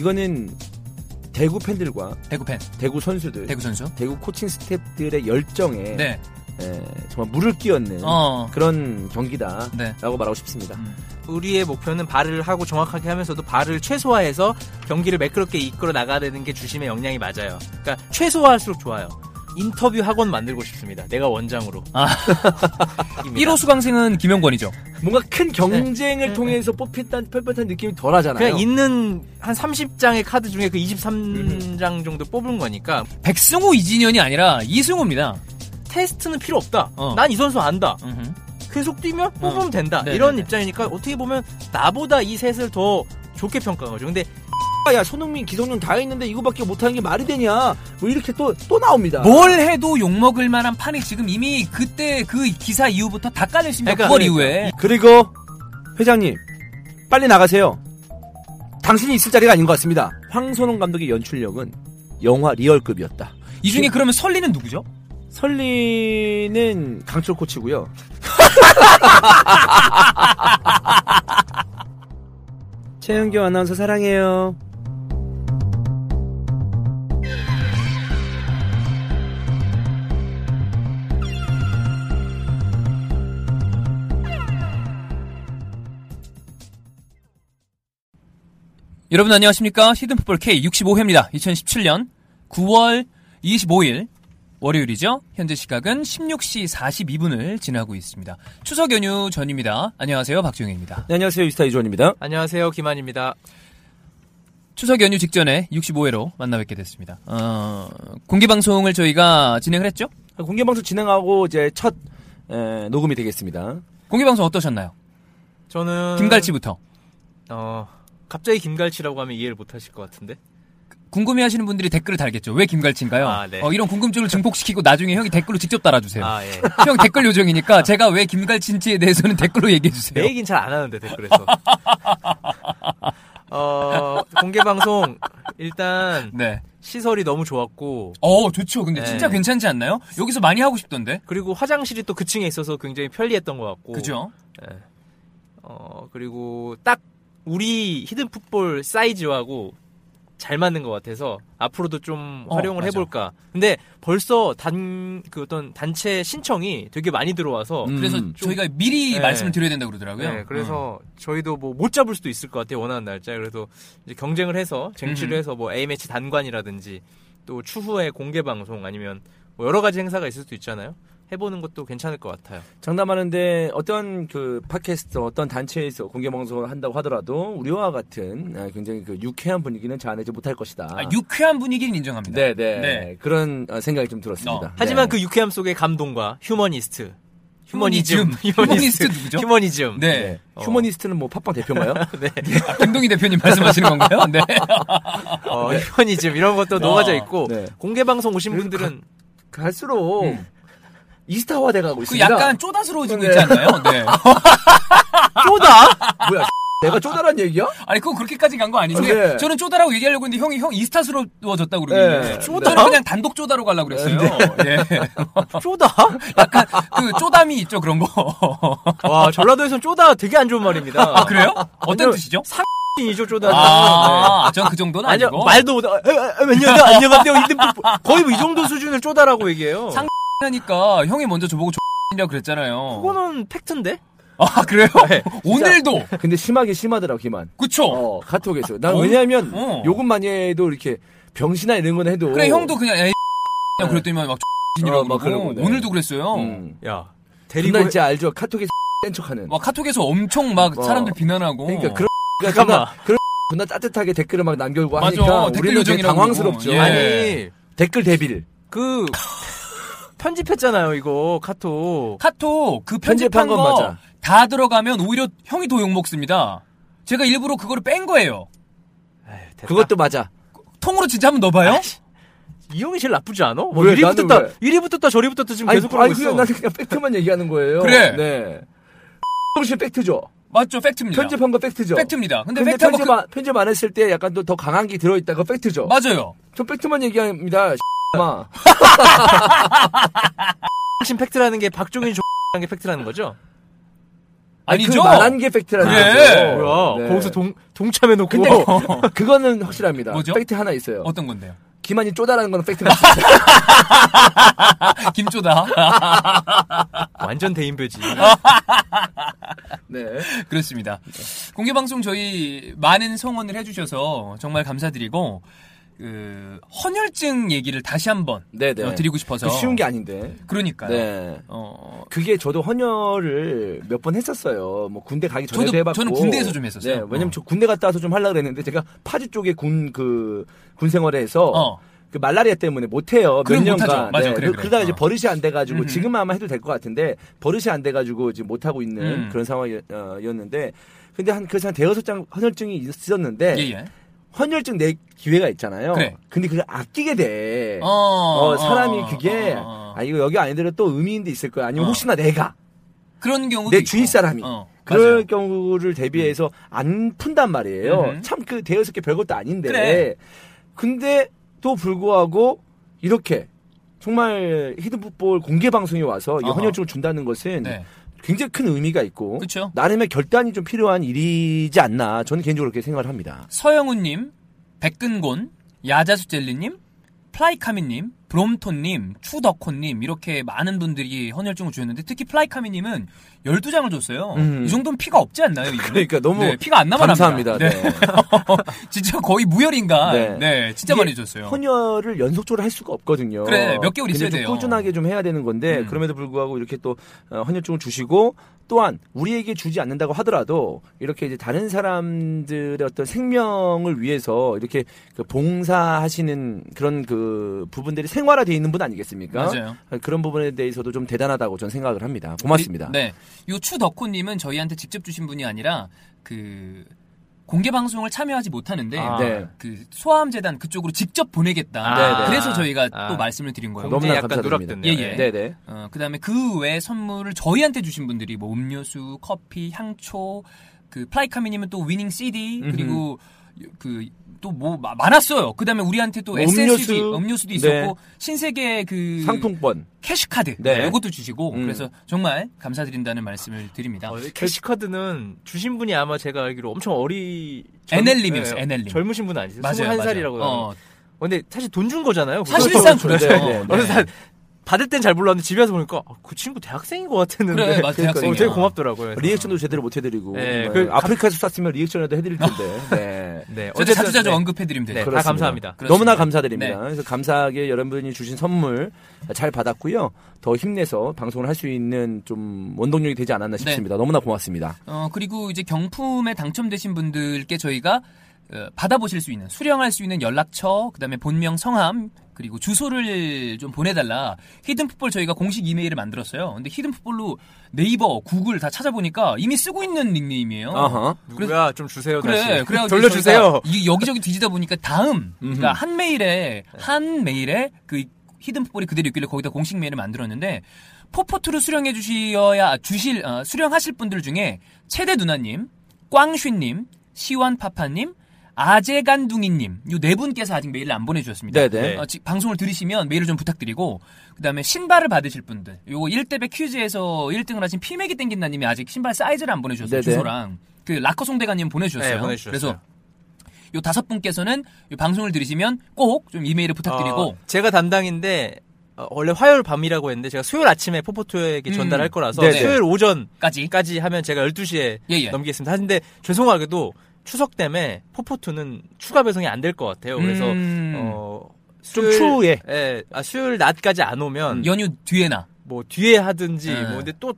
이거는 대구 팬들과 대구 팬, 대구 선수들, 대구 선수. 대구 코칭 스태프들의 열정에 네. 에, 정말 물을 끼얹는 어. 그런 경기다라고 네. 말하고 싶습니다. 음. 우리의 목표는 발을 하고 정확하게 하면서도 발을 최소화해서 경기를 매끄럽게 이끌어 나가야 되는 게 주심의 역량이 맞아요. 그러니까 최소화할수록 좋아요. 인터뷰 학원 만들고 싶습니다. 내가 원장으로. 아. 1호 수강생은 김영권이죠. 뭔가 큰 경쟁을 네. 통해서 뽑혔다는 펄펄한 느낌이 덜 하잖아요. 그냥 있는 한 30장의 카드 중에 그 23장 음. 정도 뽑은 거니까. 백승호 이진현이 아니라 이승호입니다. 테스트는 필요 없다. 어. 난이 선수 안다. 음흠. 그 계속 뛰면 뽑으면 어. 된다. 네네네. 이런 네, 네. 입장이니까 어떻게 보면 나보다 이 셋을 더 좋게 평가한 거죠. 근데 야 손흥민, 기성용 다 있는데 이거밖에 못하는 게 말이 되냐? 뭐 이렇게 또또 나옵니다. 뭘 해도 욕 먹을 만한 판이 지금 이미 그때 그 기사 이후부터 다 깔려있습니다. 그러니까, 9월 그러니까. 이후에. 그리고 회장님 빨리 나가세요. 당신이 있을 자리가 아닌 것 같습니다. 황선홍 감독의 연출력은 영화 리얼급이었다. 이 중에 그러면 설리는 누구죠? 설리는 강철 코치고요. 최은경 아나운서 사랑해요. 여러분 안녕하십니까? 히든풋볼 K 65회입니다. 2017년 9월 25일 월요일이죠. 현재 시각은 16시 42분을 지나고 있습니다. 추석 연휴 전입니다. 안녕하세요. 박정현입니다. 네, 안녕하세요. 이스타 이주원입니다. 안녕하세요. 김한입니다. 추석 연휴 직전에 65회로 만나 뵙게 됐습니다. 어, 공개 방송을 저희가 진행을 했죠? 공개 방송 진행하고 이제 첫 에, 녹음이 되겠습니다. 공개 방송 어떠셨나요? 저는 김갈치부터. 어 갑자기 김갈치라고 하면 이해를 못 하실 것 같은데. 궁금해하시는 분들이 댓글을 달겠죠. 왜 김갈치인가요? 아, 네. 어, 이런 궁금증을 증폭시키고 나중에 형이 댓글로 직접 달아주세요. 아 예. 형 댓글 요정이니까 제가 왜 김갈치인지에 대해서는 댓글로 얘기해 주세요. 내 얘기는 잘 안 하는데 댓글에서. 어 공개 방송 일단 네. 시설이 너무 좋았고 어, 좋죠. 근데 네. 진짜 괜찮지 않나요? 여기서 많이 하고 싶던데. 그리고 화장실이 또 그 층에 있어서 굉장히 편리했던 것 같고. 그죠? 예. 어 그리고 딱 우리 히든 풋볼 사이즈하고 잘 맞는 것 같아서 앞으로도 좀 어, 활용을 맞아. 해볼까. 근데 벌써 단 그 어떤 단체 신청이 되게 많이 들어와서 음. 그래서 저희가 미리 네. 말씀을 드려야 된다 고 그러더라고요. 네, 그래서 음. 저희도 뭐 못 잡을 수도 있을 것 같아요 원하는 날짜. 그래서 이제 경쟁을 해서 쟁취를 음흠. 해서 뭐 A 매치 단관이라든지 또 추후에 공개 방송 아니면 뭐 여러 가지 행사가 있을 수도 있잖아요. 해보는 것도 괜찮을 것 같아요. 장담하는데 어떤 그 팟캐스트 어떤 단체에서 공개 방송을 한다고 하더라도 우리와 같은 아, 굉장히 그 유쾌한 분위기는 자아내지 못할 것이다. 아, 유쾌한 분위기는 인정합니다. 네, 네, 네. 그런 어, 생각이 좀 들었습니다. 어. 하지만 네. 그 유쾌함 속의 감동과 휴머니스트, 휴머니즘. 휴머니즘, 휴머니스트 누구죠? 휴머니즘. 네. 네. 어. 휴머니스트는 뭐 팟빵 대표인가요? 아, 김동희 대표님 말씀하시는 건가요? 네. 어, 휴머니즘 이런 것도 녹아져 있고 네. 공개 방송 오신 분들은 갈수록 음. 이스타화 돼가고 그 있습니다. 약간 쪼다스러워지고 네. 있지 않나요? 네. 쪼다? 뭐야? 내가 쪼다란 얘기야? 아니, 그거 그렇게까지 간 거 아닌데. 네. 저는 쪼다라고 얘기하려고 했는데 형이 형 이스타스러워졌다고 그러길래. 네. 쪼다? 저는 그냥 단독 쪼다로 가려고 그랬어요. 예. 쪼다? 약간 그 쪼담이 있죠, 그런 거. 와 전라도에서는 쪼다 되게 안 좋은 말입니다. 아, 그래요? 어떤 아니요. 뜻이죠? 이죠 쪼다. 아, 전그 정도는 아니요 아니고. 말도 못. 아, 아, 아, 안녕하세요 안녕하세요 이든 거의 뭐 이 정도 수준을 쪼다라고 얘기해요. 상- 하니까 형이 먼저 저보고 X이라고 그랬잖아요. 그거는 팩트인데? 아, 그래요? 네. 오늘도. 근데 심하게 심하더라고, 기만. 그쵸? 어, 카톡에서. 난 어? 왜냐면, 어. 요금 많이 해도 이렇게 병신아 이런 건 해도. 그래, 형도 그냥 에이 그랬더니 막 X이라고 어, 막 그러고 네. 오늘도 그랬어요. 음. 야 데리고 데리고 이제 알죠. 카톡에서 센 척하는. 막 카톡에서 엄청 막 어. 사람들 비난하고. 그러니까 그런 잠깐만. 그런 존나 따뜻하게 댓글을 막 남겨고 맞아. 하니까 댓글 우리는 되게 당황스럽죠. 예. 아니 댓글 대빌. 그 편집했잖아요, 이거 카톡. 카톡 그 편집한 편집한 건거 맞아. 다 들어가면 오히려 형이 더 욕 먹습니다. 제가 일부러 그거를 뺀 거예요. 에휴. 그것도 맞아. 통으로 진짜 한번 넣어봐요. 아이씨, 이 형이 제일 나쁘지 않아? 뭐 왜? 이리 붙었다, 왜? 이리 붙었다, 저리 붙었다 지금 아니, 계속 그러고 아니 있어. 그냥 나는 그냥 팩트만 얘기하는 거예요. 그래. 네. 혹시 팩트죠? 맞죠? 팩트입니다. 편집한 거 팩트죠? 팩트입니다. 근데, 근데 팩트한 거 편집, 그- 안, 편집 안 했을 때 약간 또 더 강한 게 들어있다. 그거 팩트죠? 맞아요. 저 팩트만 얘기합니다. 마. 핵심 팩트라는 게 박종인 X라는 게 팩트라는 거죠? 아니죠? 그 말한 게 팩트라는. 거죠. 뭐야? 네. 거기서 동, 동참해 놓고. 근데 그거는 확실합니다. 뭐죠? 팩트 하나 있어요. 어떤 건데요? 기만이 쪼다라는 건 팩트 맞습니다. 김조다. 완전 대인배지. 네. 그렇습니다. 공개 방송 저희 많은 성원을 해주셔서 정말 감사드리고 그 헌혈증 얘기를 다시 한번 네네. 어, 드리고 싶어서 그 쉬운 게 아닌데. 그러니까요. 네. 어, 그게 저도 헌혈을 몇 번 했었어요. 뭐 군대 가기 전에도 저도- 해봤고. 저는 군대에서 좀 했었어요. 네, 왜냐면 어. 저 군대 갔다 와서 좀 하려고 그랬는데 제가 파주 쪽에 군 그군 생활을 해서 어. 그 말라리아 때문에 못해요. 몇 년간. 못하죠. 맞아요. 그래, 그- 그래. 그러다가 이제 어. 버릇이 안 돼가지고 음흠. 지금 아마 해도 될 것 같은데 버릇이 안 돼가지고 지금 못하고 있는 음. 그런 상황이었는데 근데 한 그래서 한 대여섯 장 헌혈증이 있었는데 예, 예. 헌혈증 내 기회가 있잖아요. 그래. 근데 그걸 아끼게 돼. 어, 어, 사람이 어, 그게 어, 어. 아 이거 여기 아니더라도 또 의미 있는 데 있을 거야. 아니면 어. 혹시나 내가 그런 경우도 내. 주위 사람이 어, 그럴 맞아요. 음. 경우를 대비해서 안 푼단 말이에요. 참 그 대여섯 개 별것도 아닌데. 그래. 근데 또 불구하고 이렇게 정말 히든풋볼 공개 방송에 와서 이. 헌혈증을 준다는 것은 네. 굉장히 큰 의미가 있고 그쵸. 나름의 결단이 좀 필요한 일이지 않나 저는 개인적으로 그렇게 생각을 합니다. 서영훈님, 백근곤, 야자수젤리님, 플라이카미님, 브롬톤님, 추덕호님 이렇게 많은 분들이 헌혈증을 주셨는데 특히 플라이카미님은 12장을 줬어요. 음. 이 정도면 피가 없지 않나요? 이분은? 그러니까 너무 네, 피가 안 남아 감사합니다. 네. 네. 진짜 거의 무혈인가? 네. 네. 진짜 많이 줬어요. 헌혈을 연속적으로 할 수가 없거든요. 그래, 몇 개월 있어야 좀 돼요. 꾸준하게 좀 해야 되는 건데 음. 그럼에도 불구하고 이렇게 또 어, 헌혈증을 주시고 또한 우리에게 주지 않는다고 하더라도 이렇게 이제 다른 사람들의 어떤 생명을 위해서 이렇게 그 봉사하시는 그런 그 부분들이 생활화되어 있는 분 아니겠습니까? 맞아요. 그런 부분에 대해서도 좀 대단하다고 저는 생각을 합니다. 고맙습니다. 네. 요 추덕호님은 저희한테 직접 주신 분이 아니라 그 공개 방송을 참여하지 못하는데 아. 네. 그 소아암 재단 그쪽으로 직접 보내겠다. 아, 네. 그래서 저희가 아. 또 말씀을 드린 거예요. 너무나 약간. 누락됐네요. 예, 예. 네네. 어, 그다음에 그 외 선물을 저희한테 주신 분들이 뭐 음료수, 커피, 향초, 그 플라이카미님은 또 위닝 CD 그리고 그 또 뭐 많았어요. 그다음에 우리한테 또 뭐 SSG 음료수. 음료수도 있었고 네. 신세계 그 상품권. 캐시카드 네. 이것도 주시고 음. 그래서 정말 감사드린다는 말씀을 드립니다. 어, 캐시카드는 주신 분이 아마 제가 알기로 엄청 어리 NL님이었어요, 네, NL님. 젊으신 분 아니세요? 맞아요, 21살이라고. 맞아요. 어, 근데 사실 돈 준 거잖아요. 사실상 그렇죠. 네, 네, 네. 그래서 난 받을 땐 잘 몰랐는데 집에 와서 보니까 아, 그 친구 대학생인 것 같았는데 그래, 맞아, 대학생이야. 어, 되게 고맙더라고요. 그래서. 리액션도 제대로 못 해드리고 네, 네, 그 아프리카에서 쐈으면 리액션이라도 해드릴 텐데 네. 네, 저도 자주 자주 네. 언급해드리면 돼요. 네, 다. 감사합니다. 그렇습니다. 너무나 감사드립니다. 네. 그래서 감사하게 여러분이 주신 선물 잘 받았고요. 더 힘내서 방송을 할 수 있는 좀 원동력이 되지 않았나 네. 싶습니다. 너무나 고맙습니다. 어, 그리고 이제 경품에 당첨되신 분들께 저희가 어, 받아보실 수 있는, 수령할 수 있는 연락처, 그 다음에 본명 성함, 그리고 주소를 좀 보내달라. 히든풋볼 저희가 공식 이메일을 만들었어요. 근데 히든풋볼로 네이버, 구글 다 찾아보니까 이미 쓰고 있는 닉네임이에요. 아하. 누구야 좀 주세요 그래, 다시. 그래가지고 돌려주세요. 이 여기저기 뒤지다 보니까 다음, 그러니까. 한메일에 한메일에 그 히든 풋볼이 그대로 있길래 거기다 공식 메일을 만들었는데 포포트로 수령해 주시어야 주실 어, 수령하실 분들 중에 최대 누나님, 꽝쉔님, 시완 파파님, 아재간둥이님 요 네 분께서 아직 메일을 안 보내주셨습니다. 네네. 어, 지- 방송을 들으시면 메일을 좀 부탁드리고 그다음에 신발을 받으실 분들 요거 1대배 퀴즈에서 1등을 하신 피맥이 땡긴다님이 아직 신발 사이즈를 안 보내주셨어요 네네. 주소랑 그 라커 송대가님 보내주셨어요. 네, 보내주셨어요. 그래서 요 다섯 분께서는 요 방송을 들으시면 꼭 좀 이메일을 부탁드리고 어, 제가 담당인데 어, 원래 화요일 밤이라고 했는데 제가 수요일 아침에 포포토에게 음. 전달할 거라서 네네. 수요일 오전까지 까지 하면 제가 12시에 예, 예. 넘기겠습니다. 근데 죄송하게도 추석 때문에 포포토는 추가 배송이 안 될 것 같아요. 그래서 음, 어, 좀 수요일- 추후에. 예, 아, 수요일 낮까지 안 오면 연휴 뒤에나 뭐 뒤에 하든지 네. 뭐 근데 또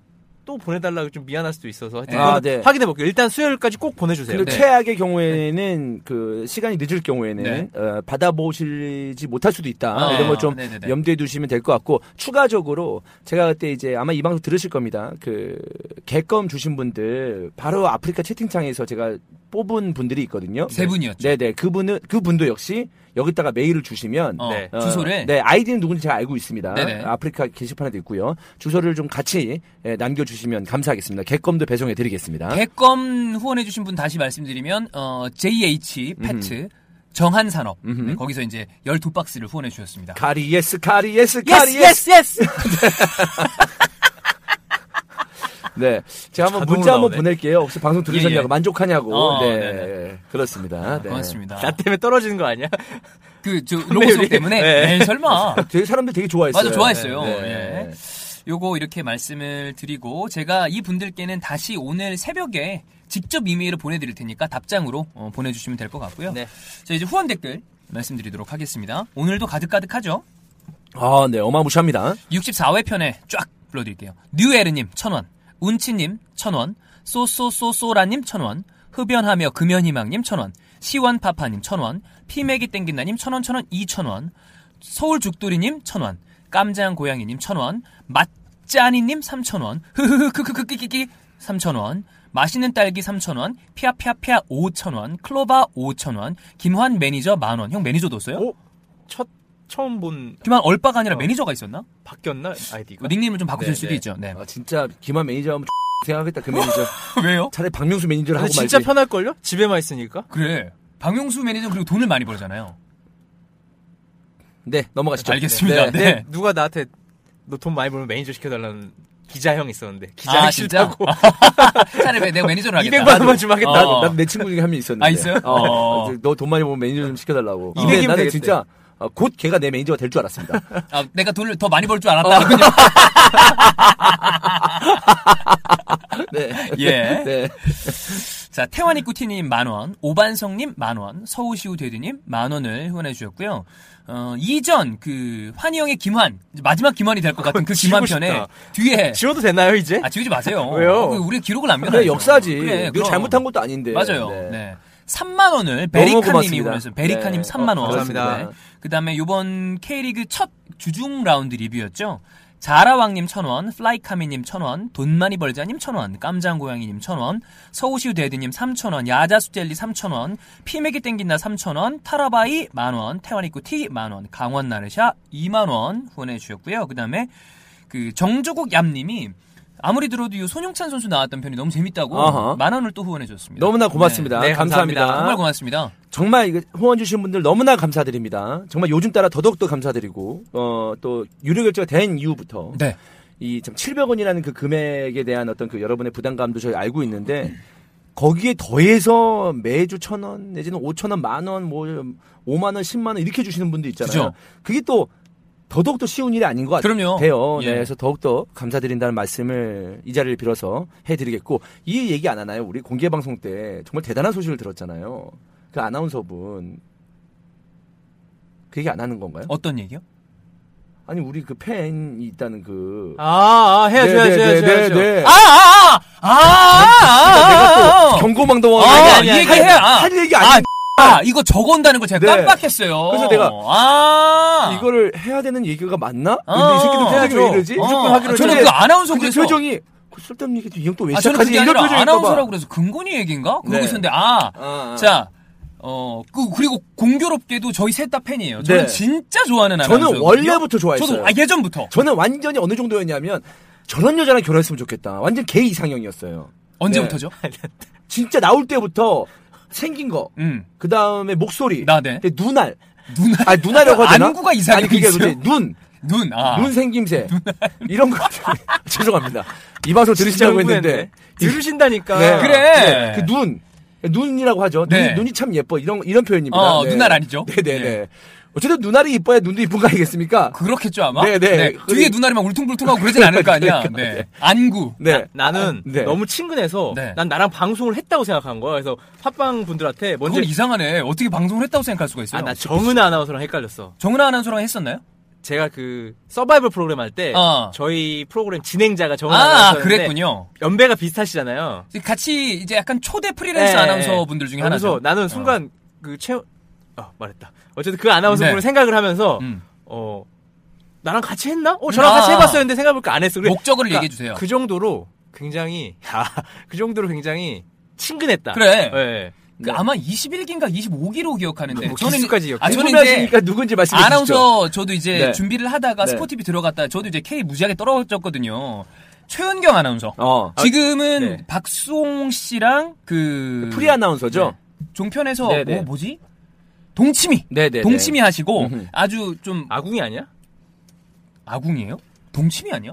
또 보내달라고 좀 미안할 수도 있어서 하여튼 아, 네. 확인해 볼게요. 일단 수요일까지 꼭 보내주세요. 그리고 네. 최악의 경우에는 그 시간이 늦을 경우에는 네. 어, 받아보시지 못할 수도 있다 아, 이런 걸좀 네네네. 염두에 두시면 될 것 같고 추가적으로 제가 그때 이제 아마 이 방송 들으실 겁니다 그 개껌 주신 분들 바로 아프리카 채팅창에서 제가 뽑은 분들이 있거든요 세 분이었죠. 네네 그분은 그분도 역시 여기다가 메일을 주시면 어, 네. 어, 주소를 네 아이디는 누군지 제가 알고 있습니다 네네. 아프리카 게시판에도 있고요 주소를 좀 같이 예, 남겨주시면 감사하겠습니다 개껌도 배송해 드리겠습니다 개껌 후원해주신 분 다시 말씀드리면 어, JH 페트 정한산업. 네, 거기서 이제 12박스를 후원해 주셨습니다. 카리 예스 카리 예스 카리 예스 예스 예스 예스. 네 제가 한번 문자 한번 나오네. 보낼게요 혹시 방송 들으셨냐고 예, 예. 만족하냐고 어, 네 네네. 그렇습니다 네. 고맙습니다. 나 때문에 떨어지는 거 아니야? 그 저 로고송 때문에 네. 에이, 설마 되게 사람들 되게 좋아했어요 맞아 좋아했어요. 네. 예. 요거 이렇게 말씀을 드리고 제가 이 분들께는 다시 오늘 새벽에 직접 이메일을 보내드릴 테니까 답장으로 어, 보내주시면 될 것 같고요. 네. 자 이제 후원 댓글 말씀드리도록 하겠습니다. 오늘도 가득가득하죠. 아, 네, 어마무시합니다. 64회 편에 쫙 불러드릴게요. 뉴에르님 1000원, 운치님 1000원, 쏘쏘쏘쏘라님 1000원, 흡연하며 금연희망님 1000원, 시원파파님 1000원, 피맥이 땡긴다님 1000원 1000원 2000원, 서울죽돌이님 1000원, 깜장고양이님 1000원, 맛짜니님 3000원, 흐흐흐크크크키키 3000원, 맛있는 딸기 3,000원, 피아피아피아 5,000원, 클로바 5,000원, 김환 매니저 만원. 형 매니저도 써요? 오? 첫 처음 본 김환 얼빠가 아니라 어. 매니저가 있었나? 바뀌었나 아이디가? 닉네임을 좀 바꾸실 네, 수도 네. 있죠. 네. 아, 진짜 김한 매니저 하면 생각하겠다, 그 매니저. 왜요? 차라리 박명수 매니저를 하고 진짜 말지. 편할 걸요? 집에만 있으니까. 그래. 박명수 매니저 그리고 돈을 많이 벌잖아요. 네, 넘어가시죠. 알겠습니다. 네. 네. 누가 나한테 너 돈 많이 벌면 매니저 시켜달라는 기자형 있었는데 아, 기자형 진짜? 싫다고 차라리 내가 매니저를 하겠다. 200만 원만 주면 하겠다. 어. 나도 내 친구 중에 한 명 있었는데. 아, 있어요? 어. 너돈 많이 벌면 매니저 좀 시켜달라고. 200 근데 이면 나는 되겠대. 진짜 어, 곧 걔가 내 매니저가 될 줄 알았습니다. 아, 내가 돈을 더 많이 벌 줄 알았다 군요. 네. 예. 네. 자, 태환이꾸티님 만원, 오반성님 만원, 서우시우 대드님 만원을 후원해 주셨고요. 어, 이전 그 환희 형의 김환 마지막 김환이 될 것 같은 그 김환 편에 싶다. 뒤에 지워도 되나요 이제? 아 지우지 마세요. 왜요? 어, 그 우리 기록을 남겨놔. 그래, 역사지. 그래, 그럼. 잘못한 것도 아닌데. 맞아요. 네. 네. 3만 원을 베리카님이. 보내서 베리카님 네. 3만 원. 어, 감사합니다. 그 다음에 요번 K리그 첫 주중 라운드 리뷰였죠. 자라왕님 1000원, 플라이카미님 1000원, 돈 많이 벌자님 1000원, 깜장고양이님 1000원, 서우시우 데드님 3000원, 야자수젤리 3000원, 피맥이 땡긴다 3000원, 타라바이 만원, 태환이꾸티 만원, 강원나르샤 2만원 후원해주셨고요. 그 다음에 그 정조국 얌님이 아무리 들어도 이 손용찬 선수 나왔던 편이 너무 재밌다고. 만 원을 또 후원해 줬습니다. 너무나 고맙습니다. 네, 네, 감사합니다. 감사합니다. 정말 고맙습니다. 정말 이거 후원 주신 분들 너무나 감사드립니다. 정말 요즘 따라 더더욱더 감사드리고 어, 또 유료 결제가 된 이후부터 네. 이참 700원이라는 그 금액에 대한 어떤 그 여러분의 부담감도 저희 알고 있는데 거기에 더해서 매주 1,000원 내지는 5,000원, 만 원, 뭐 5만 원, 10만 원 이렇게 주시는 분도 있잖아요. 그죠. 그게 또 더더욱더 쉬운 일이 아닌 것 그럼요. 같아요. 예. 네, 그래서 더욱더 감사드린다는 말씀을 이 자리를 빌어서 해드리겠고 이 얘기 안 하나요? 우리 공개 방송 때 정말 대단한 소식을 들었잖아요. 그 아나운서분 그 얘기 안 하는 건가요? 어떤 얘기요? 아니 우리 그 팬이 있다는 그 아, 아 해야죠, 해야죠, 해야죠, 해야죠. 네. 아, 아, 아, 아, 내가 또 아, 경고망동하고 아, 아니, 이 아니, 아니, 얘기 해. 아, 할 얘기 아, 아니 아, 이거 적어온다는 거 제가 네. 깜빡했어요. 그래서 내가 아, 이거를 해야 되는 얘기가 맞나? 근데 어. 이 새끼들 표정이. 왜 이러지? 어, 무조건 하기로 저는 했는데 그 아나운서 근데 그래서 표정이 그 쓸데없는 얘기도 이형 또왜 아, 저는 시작하지? 그게 이런 아니라 표정일까 봐. 아나운서라고 그래서 근건이 얘기인가? 그러고 네. 있었는데 아, 아, 아. 자, 어, 그, 그리고 공교롭게도 저희 셋 다 팬이에요. 저는 네. 진짜 좋아하는 아나운서. 저는 원래부터 좋아했어요. 저도 아, 예전부터. 저는 완전히 어느 정도였냐면 저런 여자랑 결혼했으면 좋겠다. 완전 게이 이상형이었어요. 언제부터죠? 진짜 나올 때부터 생긴 거, 음, 그 다음에 목소리, 나, 네. 근데 눈알, 눈, 아 눈알이라고 하잖아. 안구가 이상해 아니 그게. 그지 눈, 눈, 아. 눈 생김새 이런 거 죄송합니다. 이 방송 들으시라고 했는데 들으신다니까. 네. 그래. 그 눈. 눈이라고 하죠. 네. 눈이, 눈이 참 예뻐. 이런, 이런 표현입니다. 어, 눈알 아니죠? 네네네. 네. 어쨌든 눈알이 이뻐야 눈도 이쁜 거 아니겠습니까? 그렇겠죠, 아마? 네, 네. 뒤에 눈알이 막 울퉁불퉁하고 그러진 않을 거 아니야. 그러니까, 네. 네. 안구. 네. 나는 네. 너무 친근해서 네. 난 나랑 방송을 했다고 생각한 거야. 그래서 팟빵 분들한테 먼저 그건 이상하네. 어떻게 방송을 했다고 생각할 수가 있어요? 아, 나 정은아 아나운서랑 헷갈렸어. 정은아 아나운서랑 했었나요? 제가 그 서바이벌 프로그램 할때 어. 저희 프로그램 진행자가 정은 아, 그랬군요. 연배가 비슷하시잖아요. 같이 이제 약간 초대 프리랜서 네, 아나운서 분들 중에 하나죠. 나는 순간 그 최, 아 말했다. 어쨌든 그 아나운서 네. 분을 생각을 하면서 음. 어 나랑 같이 했나? 어 저랑 아. 같이 해봤었는데 생각해보니까 안 했어. 그래, 목적을 그러니까 얘기해 주세요. 그 정도로 굉장히 야그 정도로 굉장히 친근했다. 그래. 예. 그 아마 21기인가 25기로 기억하는데 뭐 저는 기억- 아 저는 이제 누군지 말씀해 주시죠. 아나운서 저도 이제 네. 준비를 하다가 네. 스포티비 들어갔다 저도 이제 K 무지하게 떨어졌거든요. 최은경 아나운서. 어. 지금은 네. 박수홍 씨랑 그 프리 아나운서죠? 종편에서 네, 네. 뭐 뭐지? 동치미. 네, 네. 동치미 하시고 음흠. 아주 좀 아궁이 아니야? 아궁이에요? 동치미 아니야?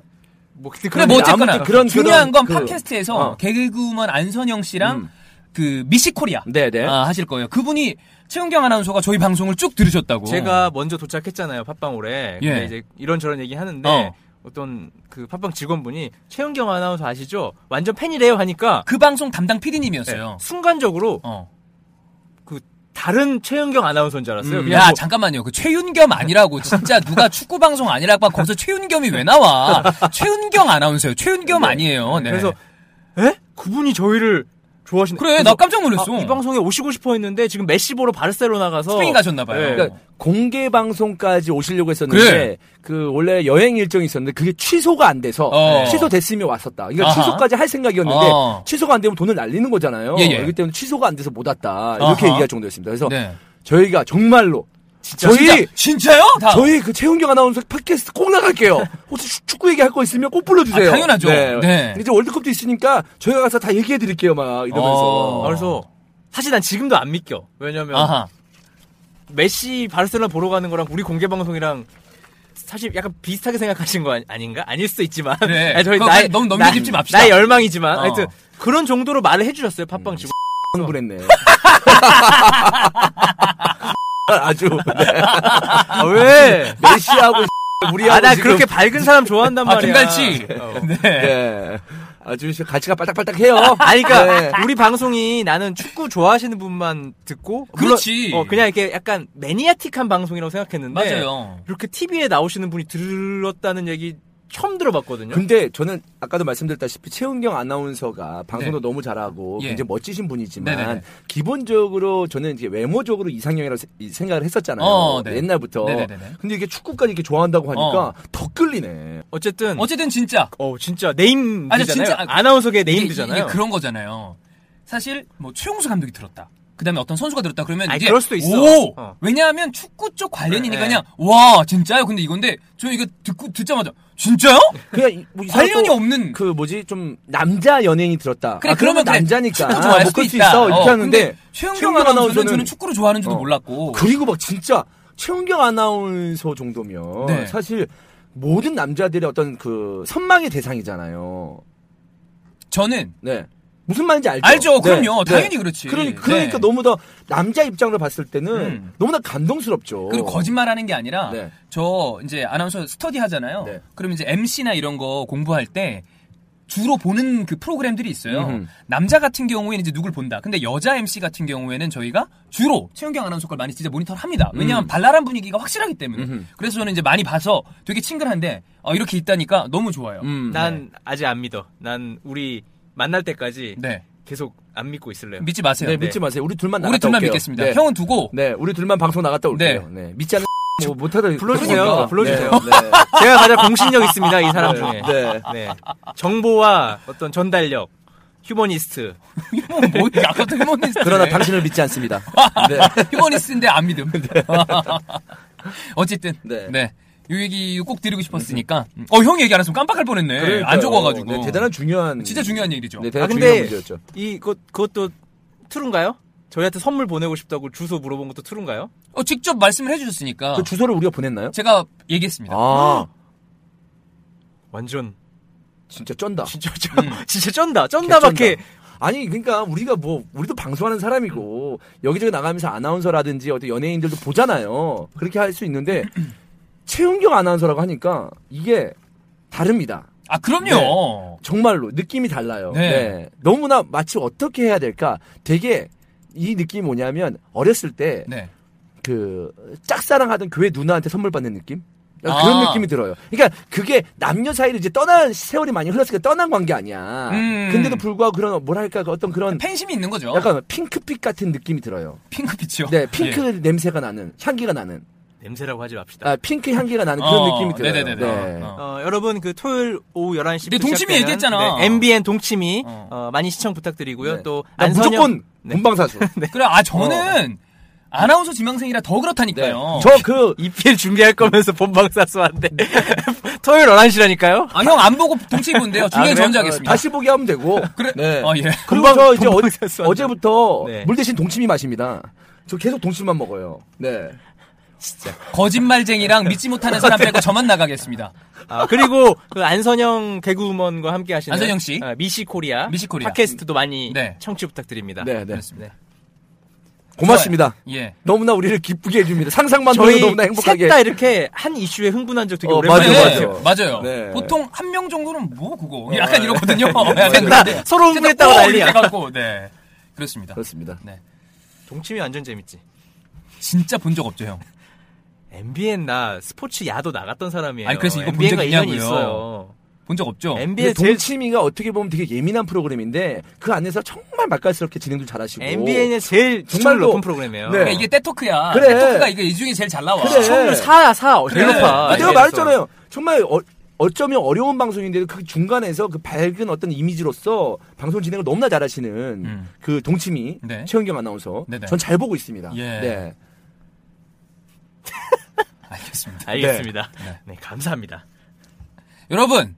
뭐 근데 그래 뭐 일- 어쨌거나 그런- 중요한 건 그- 팟캐스트에서 어. 개그우먼 안선영 씨랑 음. 그 미시 코리아 네, 네. 아, 하실 거예요. 그분이 최은경 아나운서가 저희 방송을 쭉 들으셨다고. 제가 먼저 도착했잖아요 팟빵홀에. 근데 예. 이제 이런저런 얘기 하는데 어. 어. 떤 그 팟빵 직원분이 최은경 아나운서 아시죠? 완전 팬이래요 하니까 그 방송 담당 PD님이었어요. 네, 순간적으로 어. 그 다른 최은경 아나운서인 줄 알았어요. 음. 야 뭐 잠깐만요. 그 최윤겸 아니라고 진짜 누가 축구 방송 아니라고 거기서 최윤겸이 왜 나와? 최은경 아나운서요. 최윤겸 아니에요. 네. 그래서 에? 그분이 저희를 좋아하시는 그래 나 깜짝 놀랐어. 아, 이 방송에 오시고 싶어 했는데 지금 메시 보러 바르셀로나 가서 스페인 가셨나 봐요. 네. 그러니까 공개 방송까지 오시려고 했었는데 그래. 그 원래 여행 일정이 있었는데 그게 취소가 안 돼서 어. 취소됐으면 왔었다. 그러니까 아하. 취소까지 할 생각이었는데 어. 취소가 안 되면 돈을 날리는 거잖아요. 예, 예. 그렇기 때문에 취소가 안 돼서 못 왔다. 이렇게 아하. 얘기할 정도였습니다. 그래서 네. 저희가 정말로 진짜, 저희 진짜, 진짜요? 다. 저희 그 최훈경 아나운서 팟캐스트 꼭 나갈게요. 혹시 축- 축구 얘기할 거 있으면 꼭 불러주세요. 아, 당연하죠. 네. 이제 월드컵도 있으니까 저희가 가서 다 얘기해 드릴게요, 막 이러면서. 어. 아, 그래서 사실 난 지금도 안 믿겨. 왜냐면 아하. 메시 바르셀로나 보러 가는 거랑 우리 공개 방송이랑 사실 약간 비슷하게 생각하신 거 아니- 아닌가? 아닐 수도 있지만. 그래. 아니, 저희 나의- 너무 나- 넘겨짚지 맙시다. 나의 열망이지만. 어. 하여튼 그런 정도로 말을 해주셨어요. 팟빵 직원. 흥분했네. 아주 아, 왜? 메시하고 우리하고 아, 나 지금 그렇게 밝은 사람 좋아한단 아, 말이야. 김갈치. 어. 네. 네. 아주 가치가 빨딱빨딱해요. 아니, 그니까, 네. 우리 방송이 나는 축구 좋아하시는 분만 듣고. 물론, 그렇지. 어, 그냥 이렇게 약간 매니아틱한 방송이라고 생각했는데. 맞아요. 이렇게 TV에 나오시는 분이 들었다는 얘기 처음 들어봤거든요. 근데 저는 아까도 말씀드렸다시피 최은경 아나운서가 방송도 너무 잘하고 예. 굉장히 멋지신 분이지만 네네네. 기본적으로 저는 이제 외모적으로 이상형이라고 세- 이 생각을 했었잖아요. 어, 네. 옛날부터. 네네네네. 근데 이게 축구까지 이렇게 좋아한다고 하니까 어. 더 끌리네. 어쨌든. 어쨌든 진짜 어, 진짜 네임드잖아요. 아니, 진짜, 아, 아나운서계 이게- 네임드잖아요. 이게 그런 거잖아요. 사실 뭐 최용수 감독이 들었다. 그다음에 어떤 선수가 들었다 그러면 아니, 이제 그럴 수도 있어. 오! 어. 왜냐하면 축구 쪽 관련이니까 네. 그냥 와 진짜요? 근데 이건데 저 이거 듣고 듣자마자 진짜요? 그냥 이- 뭐 관련이 없는 그 뭐지 좀 남자 연예인이 들었다. 그래 아, 그러면. 남자니까 축구 좋아할 뭐 수도 수 있다. 있어 이렇게 어, 하는데 최은경 아나운서는 아나운서는- 저는 축구를 좋아하는 줄도 어. 몰랐고 그리고 막 진짜 최은경 아나운서 정도면 네. 사실 모든 남자들의 어떤 그 선망의 대상이잖아요. 저는 네. 무슨 말인지 알죠? 알죠. 네. 그럼요. 네. 당연히 그렇지. 그러니, 그러니까 네. 너무 더 남자 입장으로 봤을 때는 음. 너무나 감동스럽죠. 그리고 거짓말하는 게 아니라 네. 저 이제 아나운서 스터디 하잖아요. 네. 그럼 이제 MC나 이런 거 공부할 때 주로 보는 그 프로그램들이 있어요. 음흠. 남자 같은 경우에는 이제 누굴 본다. 근데 여자 MC 같은 경우에는 저희가 주로 최은경 아나운서 걸 많이 진짜 모니터를 합니다. 왜냐하면 음. 발랄한 분위기가 확실하기 때문에. 음흠. 그래서 저는 이제 많이 봐서 되게 친근한데 어, 이렇게 있다니까 너무 좋아요. 음. 난 아직 안 믿어. 난 우리 만날 때까지 네. 계속 안 믿고 있을래요. 믿지 마세요. 네, 믿지 마세요. 우리 둘만 나갔다 우리 둘만 올게요. 믿겠습니다. 네. 형은 두고 네, 우리 둘만 방송 나갔다 올게요. 네. 믿지 않는 뭐 못하다 불러주세요. 그러니까. 불러주세요. 네, 네. 제가 가장 공신력 있습니다. 이 사람 중에. 네. 네. 정보와 어떤 전달력, 휴머니스트. 뭐, 뭐 아까부터 휴머니스트. 그러나 당신을 믿지 않습니다. 네. 휴머니스트인데 안 믿음. 어쨌든 네. 네. 이 얘기 꼭 드리고 싶었으니까. 어, 형 얘기 안 했으면 깜빡할 뻔했네. 그러니까요. 안 적어가지고. 네, 대단한 중요한 진짜 중요한 얘기죠. 네, 아, 대단한 근데 중요한 문제였죠. 이, 그, 그것도 트루인가요? 저희한테 선물 보내고 싶다고 주소 물어본 것도 트루인가요? 어, 직접 말씀을 해주셨으니까. 그 주소를 우리가 보냈나요? 제가 얘기했습니다. 아, 완전, 진짜 쩐다. 진짜, 쩐, 음. 진짜 쩐다. 쩐다밖에. 아니 그러니까 우리가 뭐 우리도 방송하는 사람이고 여기저기 나가면서 아나운서라든지 어떤 연예인들도 보잖아요. 그렇게 할 수 있는데 최은경 아나운서라고 하니까 이게 다릅니다. 아, 그럼요. 정말로 느낌이 달라요. 네. 네. 너무나 마치 어떻게 해야 될까? 되게 이 느낌이 뭐냐면 어렸을 때 네. 그 짝사랑하던 교회 누나한테 선물 받는 느낌? 아, 그런 아. 느낌이 들어요. 그러니까 그게 남녀 사이를 이제 떠난 세월이 많이 흘렀으니까 떠난 관계 아니야. 음. 근데도 불구하고 그런 뭐랄까 그 어떤 그런 팬심이 있는 거죠. 약간 핑크빛 같은 느낌이 들어요. 핑크빛이요. 네, 핑크 예. 냄새가 나는 향기가 나는 냄새라고 하지 맙시다. 아 핑크 향기가 나는 그런 어, 느낌이 들어요. 네네네네. 네. 어. 어, 여러분 그 토요일 오후 11시 네, 동치미 얘기했잖아. MBN 동치미 어. 어, 많이 시청 부탁드리고요. 네. 또나 안선영 무조건 네. 본방사수. 그래, 아 저는 아나운서 지망생이라 더 네. 그렇다니까요. 저 그 EPL 준비할 거면서 본방사수한데 토요일 11시라니까요? 아 형 안 보고 동치미 본대요. 중요한 그래요? 전자 하겠습니다. 다시 보기 하면 되고. 그래. 네. 아 예. 그리고 본방- 저 이제 어. 어제부터 네. 물 대신 동치미 마십니다. 저 계속 동치미만 먹어요. 네. 거짓말쟁이랑 믿지 못하는 사람 빼고 저만 나가겠습니다. 아, 그리고 그 안선영 개그우먼과 함께 하시는 안선영 씨. 아, 미시 코리아 미시 코리아. 팟캐스트도 많이 네. 청취 부탁드립니다. 네, 네. 그렇습니다. 고맙습니다. 예. 너무나 우리를 기쁘게 해줍니다. 상상만 해도 저희 너무나 행복하게. 셋다 이렇게 한 이슈에 흥분한 적 되게 어, 오랜만에 맞아요, 네. 맞아요. 맞아요. 네. 보통 한 명 정도는 뭐 그거 약간 이러거든요. 약간 셋다 그런데 서로 흥분했다고 셋다 난리야. 갖고 네 그렇습니다. 그렇습니다. 동치미 완전 재밌지. 진짜 본 적 없죠 형. MBN 나 스포츠 야도 나갔던 사람이에요. 아니, 그래서 이거 본 MBN 가적 인연이 있냐고요. 있어요. 본 적 없죠. 제일 동치미가 어떻게 보면 되게 예민한 프로그램인데 그 안에서 정말 맛깔스럽게 진행도 잘하시고. MBN의 제일 정말로- 시청률 높은 프로그램이에요. 네. 그러니까 이게 떼토크야. 그래. 떼토크가 이게 이 중에 제일 잘 나와. 그래. 시청률 4야 4. 제일 그래. 높아. 아, 내가. 말했잖아요. 정말 어, 어쩌면 어려운 방송인데 그 중간에서 그 밝은 어떤 이미지로서 방송 진행을 너무나 잘하시는 음. 그 동치미 네. 최은경 아나운서 네네. 전잘 보고 있습니다. 예. 네. 알겠습니다. 알겠습니다. 네. 네. 감사합니다. 여러분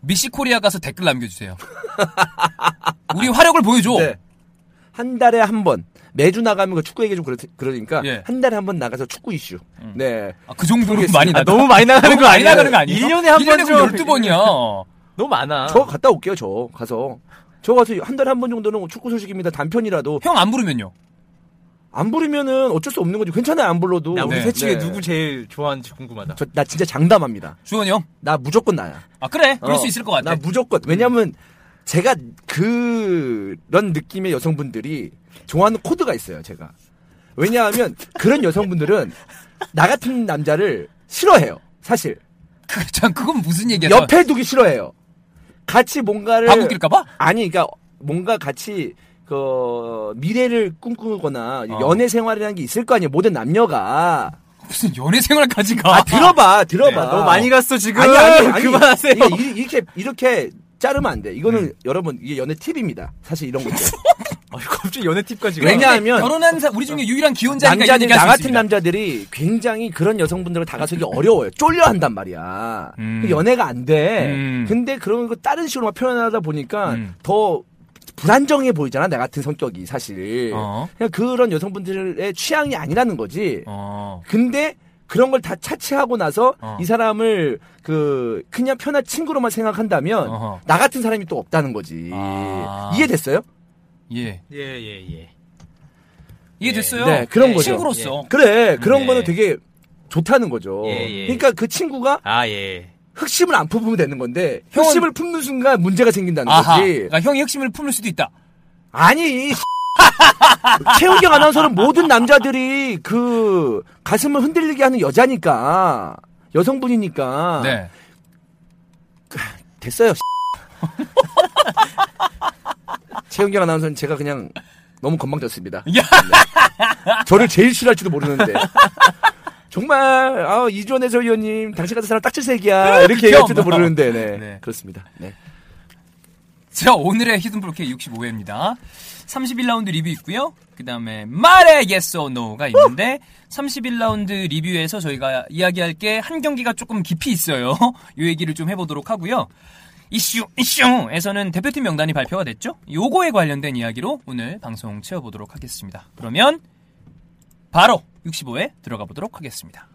미시 코리아 가서 댓글 남겨주세요. 우리 화력을 보여줘. 네. 한 달에 한 번 매주 나가면 그 축구 얘기 좀 그러, 그러니까 예. 한 달에 한 번 나가서 축구 이슈. 네. 아, 그 정도로 모르겠습니다. 많이 아, 나가. 너무 많이 나가는 거 아니에요? 나가는 거 아니에요? 1년에 한 번 좀. 12번이야. 너무 많아. 저 갔다 올게요. 저 가서. 저 가서 한 달에 한 번 정도는 축구 소식입니다. 단편이라도 형 안 부르면요? 안 부르면은 어쩔 수 없는 거지. 괜찮아요. 안 불러도. 나 우리 네. 셋 중에 네. 누구 제일 좋아하는지 궁금하다. 저, 나 진짜 장담합니다. 주원이 형? 나 무조건 나야. 아 그래? 그럴 어, 수 있을 것 같아. 나 무조건. 왜냐면 제가 그런 느낌의 여성분들이 좋아하는 코드가 있어요, 제가. 왜냐하면 그런 여성분들은 나 같은 남자를 싫어해요, 사실. 그, 참 그건 무슨 얘기야? 옆에 두기 싫어해요. 같이 뭔가를. 낄까봐? 아니, 그러니까 뭔가 같이 그 미래를 꿈꾸거나 어. 연애 생활이라는 게 있을 거 아니에요, 모든 남녀가. 무슨 연애 생활까지 가? 아, 들어봐, 들어봐. 네, 너무 많이 갔어 지금. 아니, 아니, 아니. 그만하세요. 이게 이- 이렇게, 이렇게 자르면 안 돼. 이거는 음. 여러분, 이게 연애 팁입니다. 사실 이런 것들. 아, 갑자기 연애 팁까지. 가. 왜냐하면 결혼한 사, 우리 중에 유일한 기혼자니까 남자들, 나수 같은 있습니다. 남자들이 굉장히 그런 여성분들을 다가서기 어려워요. 쫄려 한단 말이야. 음. 그 연애가 안 돼. 음. 근데 그런 거 다른 식으로 막 표현하다 보니까 음. 더 불안정해 보이잖아. 나 같은 성격이 사실. 어. 그냥 그런 여성분들의 취향이 아니라는 거지. 어. 근데 그런 걸 다 차치하고 나서 어. 이 사람을 그 그냥 편한 친구로만 생각한다면 어허. 나 같은 사람이 또 없다는 거지. 아. 이해됐어요? 예. 예예 예. 이해됐어요? 네, 그런 예, 거죠. 친구로서. 그래. 그런 네. 거는 되게 좋다는 거죠. 예, 예. 그러니까 그 친구가 아 예. 흑심을 안 품으면 되는 건데 형은- 흑심을 품는 순간 문제가 생긴다는 아하. 거지. 그러니까 형이 혁심을 품을 수도 있다. 아니. 최은경 아나운서는 모든 남자들이 그 가슴을 흔들리게 하는 여자니까 여성분이니까 네. 됐어요. 최은경 아나운서는 제가 그냥 너무 건방졌습니다. 야. 네. 저를 제일 싫어할지도 모르는데. 정말 아, 이주원 해설위원님 당신 같은 사람 딱지색이야 이렇게 얘기할지도 귀여워. 모르는데 네, 네. 그렇습니다. 네. 자, 오늘의 히든브로케 65회입니다. 31라운드 리뷰 있고요. 그 다음에 말해 yes or no가 있는데 31라운드 리뷰에서 저희가 이야기할 게 한 경기가 조금 깊이 있어요. 이 얘기를 좀 해보도록 하고요. 이슈 이슈에서는 대표팀 명단이 발표가 됐죠. 요거에 관련된 이야기로 오늘 방송 채워보도록 하겠습니다. 그러면 바로 65회 들어가 보도록 하겠습니다.